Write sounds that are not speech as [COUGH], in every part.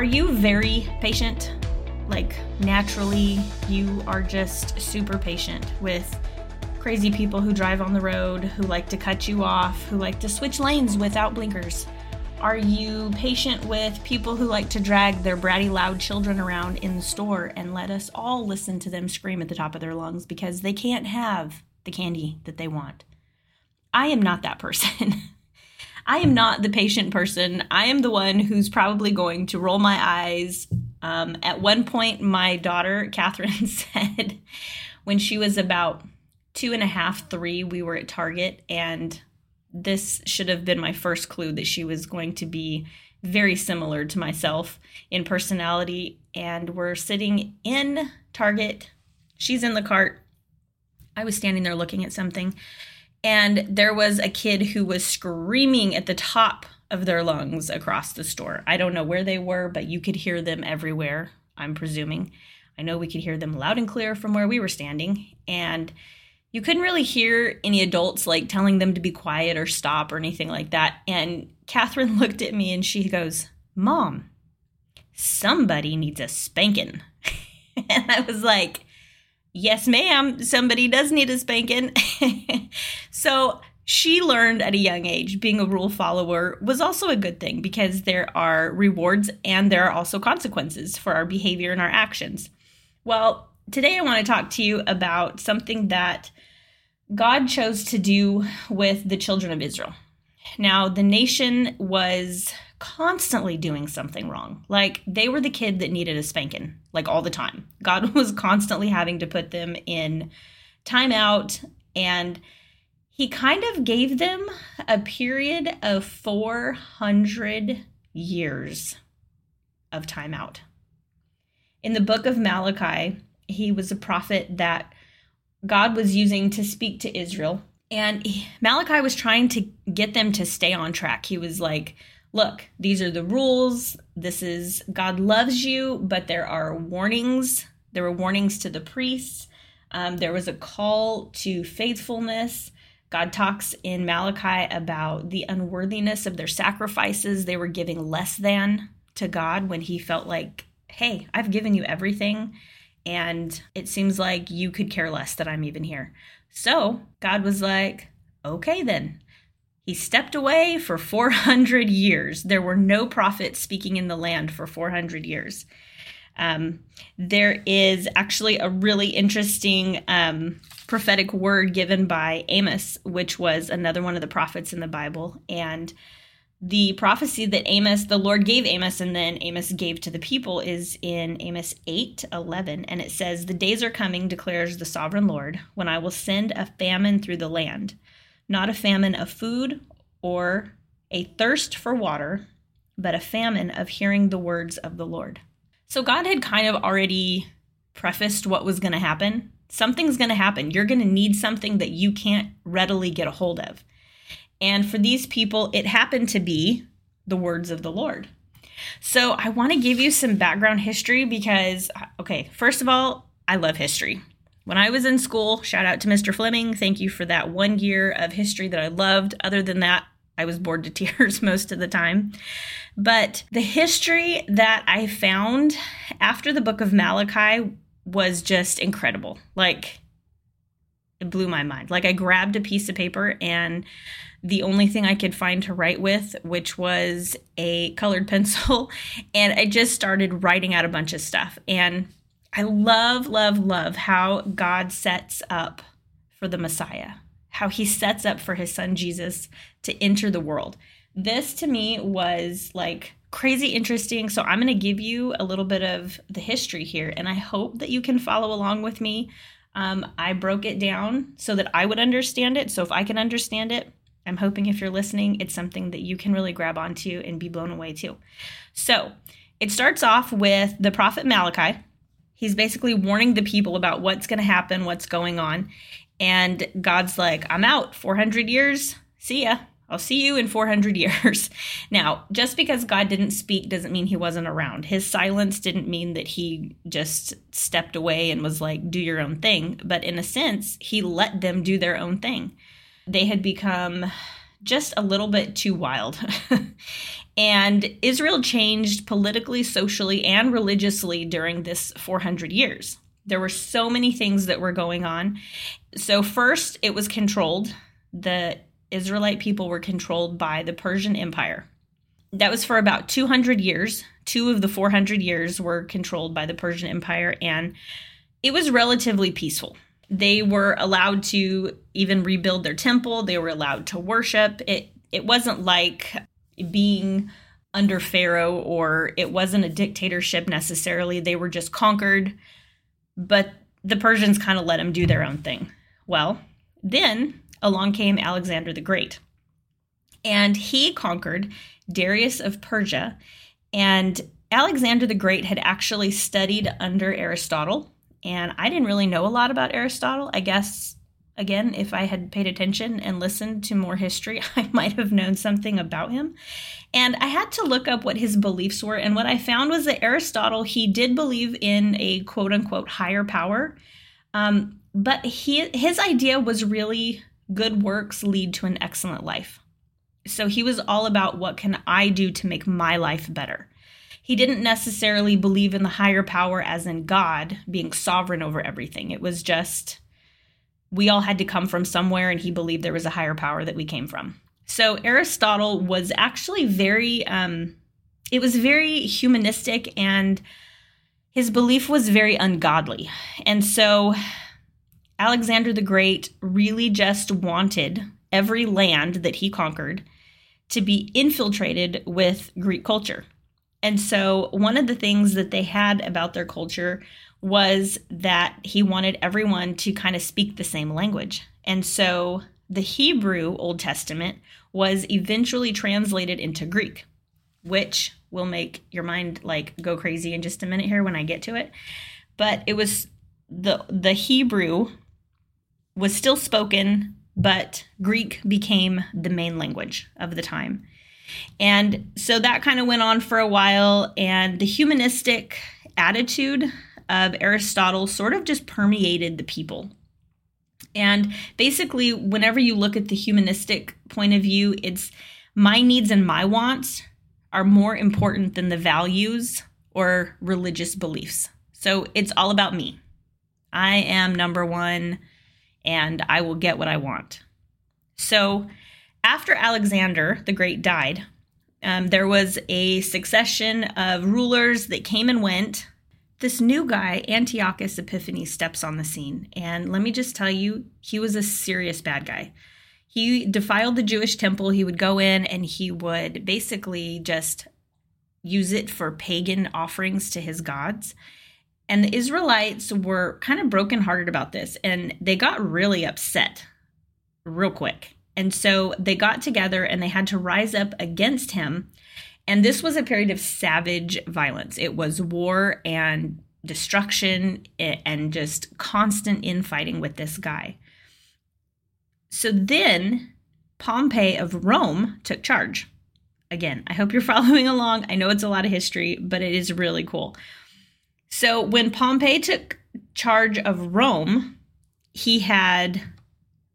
Are you very patient? Like, naturally, you are just super patient with crazy people who drive on the road, who like to cut you off, who like to switch lanes without blinkers? Are you patient with people who like to drag their bratty loud children around in the store and let us all listen to them scream at the top of their lungs because they can't have the candy that they want? I am not that person. [LAUGHS] I am not the patient person. I am the one who's probably going to roll my eyes. Um, at one point, my daughter, [LAUGHS] Catherine, [LAUGHS] said when she was about two and a half, three, we were at Target, and this should have been my first clue that she was going to be very similar to myself in personality. And we're sitting in Target. She's in the cart. I was standing there looking at something and there was a kid who was screaming at the top of their lungs across the store. I don't know where they were, but you could hear them everywhere, I'm presuming. I know we could hear them loud and clear from where we were standing. And you couldn't really hear any adults like telling them to be quiet or stop or anything like that. And Catherine [LAUGHS] looked at me and she goes, Mom, somebody needs a spanking. [LAUGHS] and I was like, yes, ma'am, somebody does need a spanking. [LAUGHS] so she learned at a young age being a rule follower was also a good thing because there are rewards and there are also consequences for our behavior and our actions. Well, today I want to talk to you about something that God chose to do with the children of Israel. Now, the nation was constantly doing something wrong. Like they were the kid that needed a spanking, like all the time. God [LAUGHS] was constantly having to put them in timeout, and He kind of gave them a period of 400 years of timeout. In the book of Malachi, he was a prophet that God was using to speak to Israel. And Malachi was trying to get them to stay on track. He was like, look, these are the rules. This is God loves you, but there are warnings. There were warnings to the priests. Um, there was a call to faithfulness. God talks in Malachi about the unworthiness of their sacrifices. They were giving less than to God when he felt like, hey, I've given you everything. And it seems like you could care less that I'm even here. So God was like, okay, then he stepped away for 400 years. There were no prophets speaking in the land for 400 years. Um, there is actually a really interesting um, prophetic word given by Amos, which was another one of the prophets in the Bible. And the prophecy that Amos, the Lord gave Amos, and then Amos gave to the people is in Amos 8 11. And it says, The days are coming, declares the sovereign Lord, when I will send a famine through the land not a famine of food or a thirst for water, but a famine of hearing the words of the Lord. So God had kind of already prefaced what was going to happen. Something's going to happen. You're going to need something that you can't readily get a hold of. And for these people, it happened to be the words of the Lord. So I want to give you some background history because, okay, first of all, I love history. When I was in school, shout out to Mr. Fleming. Thank you for that one year of history that I loved. Other than that, I was bored to [LAUGHS] tears most of the time. But the history that I found after the book of Malachi was just incredible. Like, it blew my mind. Like, I grabbed a piece of paper and the only thing I could find to write with, which was a colored [LAUGHS] pencil, and I just started writing out a bunch of stuff. And I love, love, love how God sets up for the Messiah, how he sets up for his son Jesus to enter the world. This to me was like crazy interesting. So I'm going to give you a little bit of the history here, and I hope that you can follow along with me. Um, I broke it down so that I would understand it. So if I can understand it, I'm hoping if you're listening, it's something that you can really grab onto and be blown away too. So it starts off with the prophet Malachi He's basically warning the people about what's going to happen, what's going on. And God's like, I'm out. 400 years. See ya. I'll see you in 400 [LAUGHS] years. Now, just because God didn't speak doesn't mean he wasn't around. His silence didn't mean that he just stepped away and was like, do your own thing. But in a sense, he let them do their own thing. They had become just a little bit too wild. [LAUGHS] And Israel changed politically, socially, and religiously during this 400 years. There were so many things that were going on. So, first, it was controlled. The Israelite people were controlled by the Persian Empire. That was for about 200 years. Two of the 400 years were controlled by the Persian Empire, and it was relatively peaceful. They were allowed to even rebuild their temple, they were allowed to worship. It, it wasn't like being under Pharaoh or it wasn't a dictatorship necessarily. They were just conquered, but the Persians kind of let them do their own thing. Well, then along came Alexander the Great. And he conquered Darius of Persia. And Alexander the Great had actually studied under Aristotle. And I didn't really know a lot about Aristotle. I guess, again, if I had paid attention and listened to more history, [LAUGHS] I might have known something about him. And I had to look up what his beliefs were. And what I found was that Aristotle, he did believe in a quote unquote higher power. Um, but he, his idea was really good works lead to an excellent life. So he was all about what can I do to make my life better. He didn't necessarily believe in the higher power as in God being sovereign over everything. It was just we all had to come from somewhere and he believed there was a higher power that we came from. So Aristotle was actually very um it was very humanistic and his belief was very ungodly. And so Alexander the Great really just wanted every land that he conquered to be infiltrated with Greek culture. And so, one of the things that they had about their culture was that he wanted everyone to kind of speak the same language. And so, the Hebrew Old Testament was eventually translated into Greek, which will make your mind like go crazy in just a minute here when I get to it. But it was the the Hebrew was still spoken, but Greek became the main language of the time. And so that kind of went on for a while, and the humanistic attitude of Aristotle sort of just permeated the people. And basically, whenever you look at the humanistic point of view, it's my needs and my wants are more important than the values or religious beliefs. So it's all about me. I am number one and I will get what I want. So, after Alexander the Great died, um, there was a succession of rulers that came and went. This new guy, Antiochus Epiphanes, steps on the scene. And let me just tell you, he was a serious bad guy. He defiled the Jewish temple. He would go in and he would basically just use it for pagan offerings to his gods. And the Israelites were kind of brokenhearted about this and they got really upset real quick. And so they got together and they had to rise up against him. And this was a period of savage violence. It was war and destruction eh, and just constant infighting with this guy. So then Pompey of Rome took charge. Again, I hope you're [LAUGHS] following along. I know it's a lot of history, but it is really cool. So when Pompey took charge of Rome, he had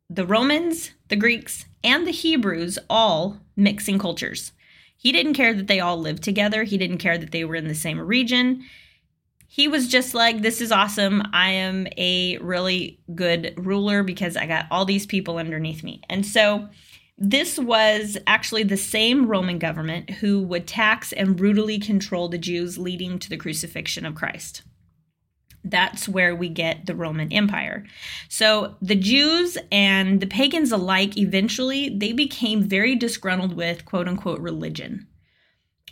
the Romans, the Greeks, and the Hebrews all mixing cultures. He didn't care that they all lived together, he didn't care that they were in the same region. He was just like, This is awesome. I am a really good ruler because I got all these people underneath me. And so this was actually the same Roman government who would tax and brutally control the Jews, leading to the crucifixion of Christ. That's where we get the Roman Empire. So the Jews and the pagans alike eventually they became very disgruntled with quote unquote religion.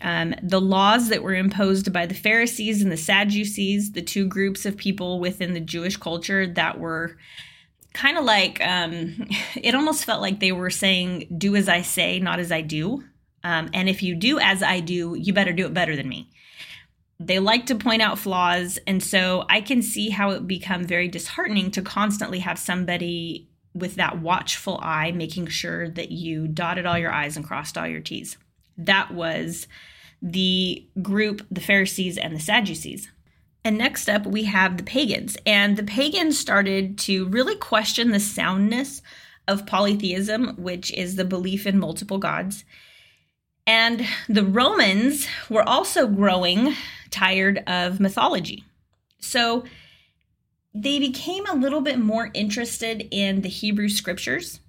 Um, the laws that were imposed by the Pharisees and the Sadducees, the two groups of people within the Jewish culture that were kind of like um, [LAUGHS] it almost felt like they were saying, "Do as I say, not as I do." Um, and if you do as I do, you better do it better than me. They like to point out flaws, and so I can see how it become very disheartening to constantly have somebody with that watchful eye making sure that you dotted all your I's and crossed all your T's. That was the group, the Pharisees and the Sadducees. And next up, we have the pagans. And the pagans started to really question the soundness of polytheism, which is the belief in multiple gods. And the Romans were also growing tired of mythology. So they became a little bit more interested in the Hebrew scriptures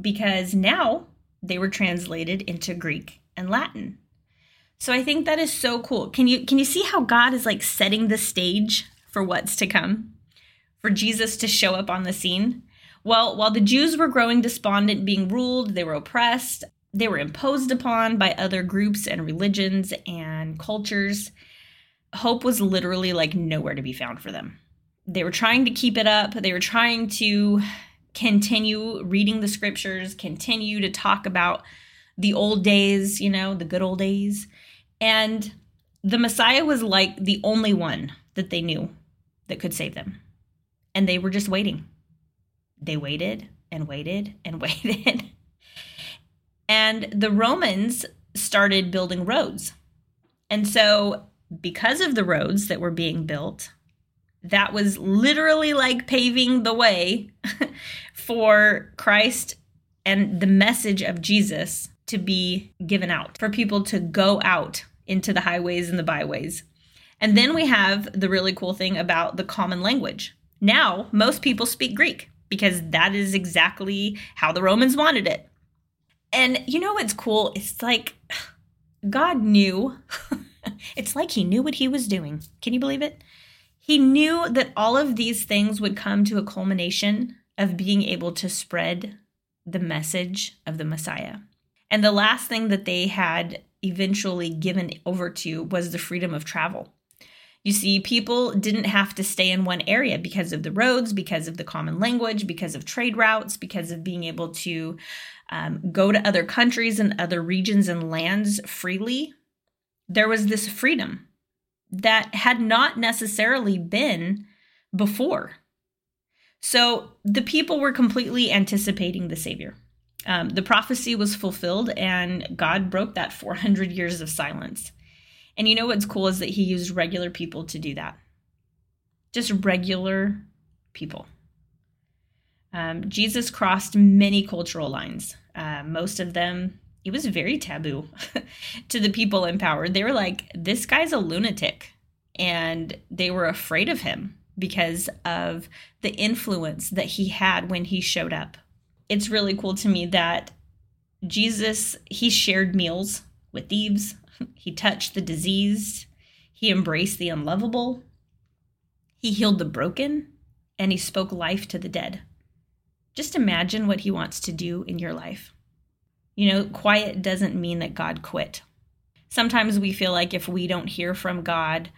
because now they were translated into Greek and Latin. So I think that is so cool. Can you can you see how God is like setting the stage for what's to come? For Jesus to show up on the scene? Well, while the Jews were growing despondent, being ruled, they were oppressed, they were imposed upon by other groups and religions and cultures, hope was literally like nowhere to be found for them. They were trying to keep it up. They were trying to continue reading the scriptures, continue to talk about the old days, you know, the good old days. And the Messiah was like the only one that they knew that could save them. And they were just waiting. They waited and waited and [LAUGHS] waited. and the Romans started building roads. And so, because of the roads that were being built, that was literally like paving the way [LAUGHS] for Christ and the message of Jesus to be given out, for people to go out into the highways and the byways. And then we have the really cool thing about the common language. Now, most people speak Greek because that is exactly how the Romans wanted it. And you know what's cool? It's like [SIGHS] God knew. [LAUGHS] it's like he knew what he was doing. Can you believe it? He knew that all of these things would come to a culmination of being able to spread the message of the Messiah. And the last thing that they had eventually given over to was the freedom of travel. You see, people didn't have to stay in one area because of the roads, because of the common language, because of trade routes, because of being able to um, go to other countries and other regions and lands freely. There was this freedom that had not necessarily been before. So the people were completely anticipating the Savior. Um, the prophecy was fulfilled, and God broke that [LAUGHS] 400 years of silence. And you know what's cool is that He used regular people to do that. Just regular people. Um, Jesus crossed many cultural lines. Uh, most of them it was very taboo [LAUGHS] to the people in power. They were like, this guy's a lunatic. And they were afraid of him because of the influence that he had when he showed up. It's really cool to me that Jesus, he shared meals with thieves, [LAUGHS] he touched the diseased, he embraced the unlovable, he healed the broken, and he spoke life to the dead. Just imagine what he wants to do in your life. You know, quiet doesn't mean that God quit. Sometimes we feel like if we don't hear from God,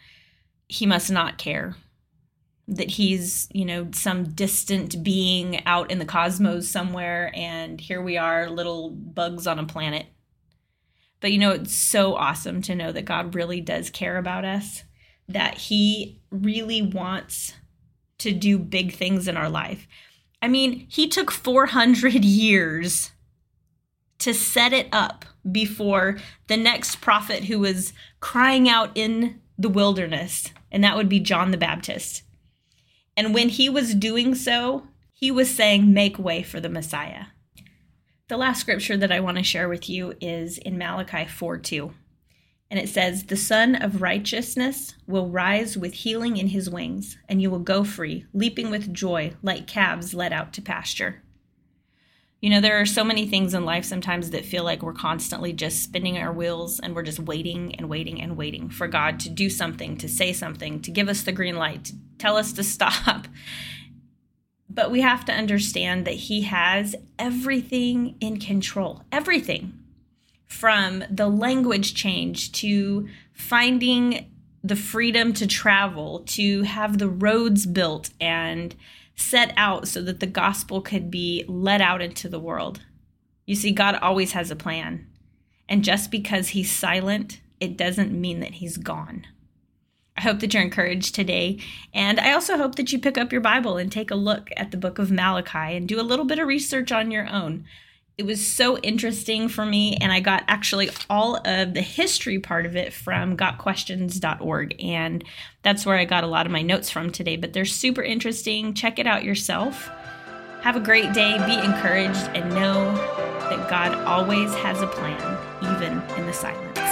he must not care. That he's, you know, some distant being out in the cosmos somewhere, and here we are, little bugs on a planet. But, you know, it's so awesome to know that God really does care about us, that he really wants to do big things in our life. I mean, he took 400 [LAUGHS] years to set it up before the next prophet who was crying out in the wilderness, and that would be John the Baptist. And when he was doing so, he was saying, Make way for the Messiah. The last scripture that I want to share with you is in Malachi 4 2. And it says, The Son of Righteousness will rise with healing in his wings, and you will go free, leaping with joy like calves led out to pasture. You know, there are so many things in life sometimes that feel like we're constantly just spinning our wheels and we're just waiting and waiting and waiting for God to do something, to say something, to give us the green light, to tell us to [LAUGHS] stop. But we have to understand that He has everything in control, everything from the language change to finding the freedom to travel, to have the roads built and set out so that the gospel could be let out into the world. You see, God always has a plan. And just because he's silent, it doesn't mean that he's gone. I hope that you're encouraged today. And I also hope that you pick up your Bible and take a look at the book of Malachi and do a little bit of research on your own it was so interesting for me and i got actually all of the history part of it from gotquestions.org and that's where i got a lot of my notes from today but they're super interesting. Check it out yourself. Have a great day. Be encouraged and know that God always has a plan, even in the silence.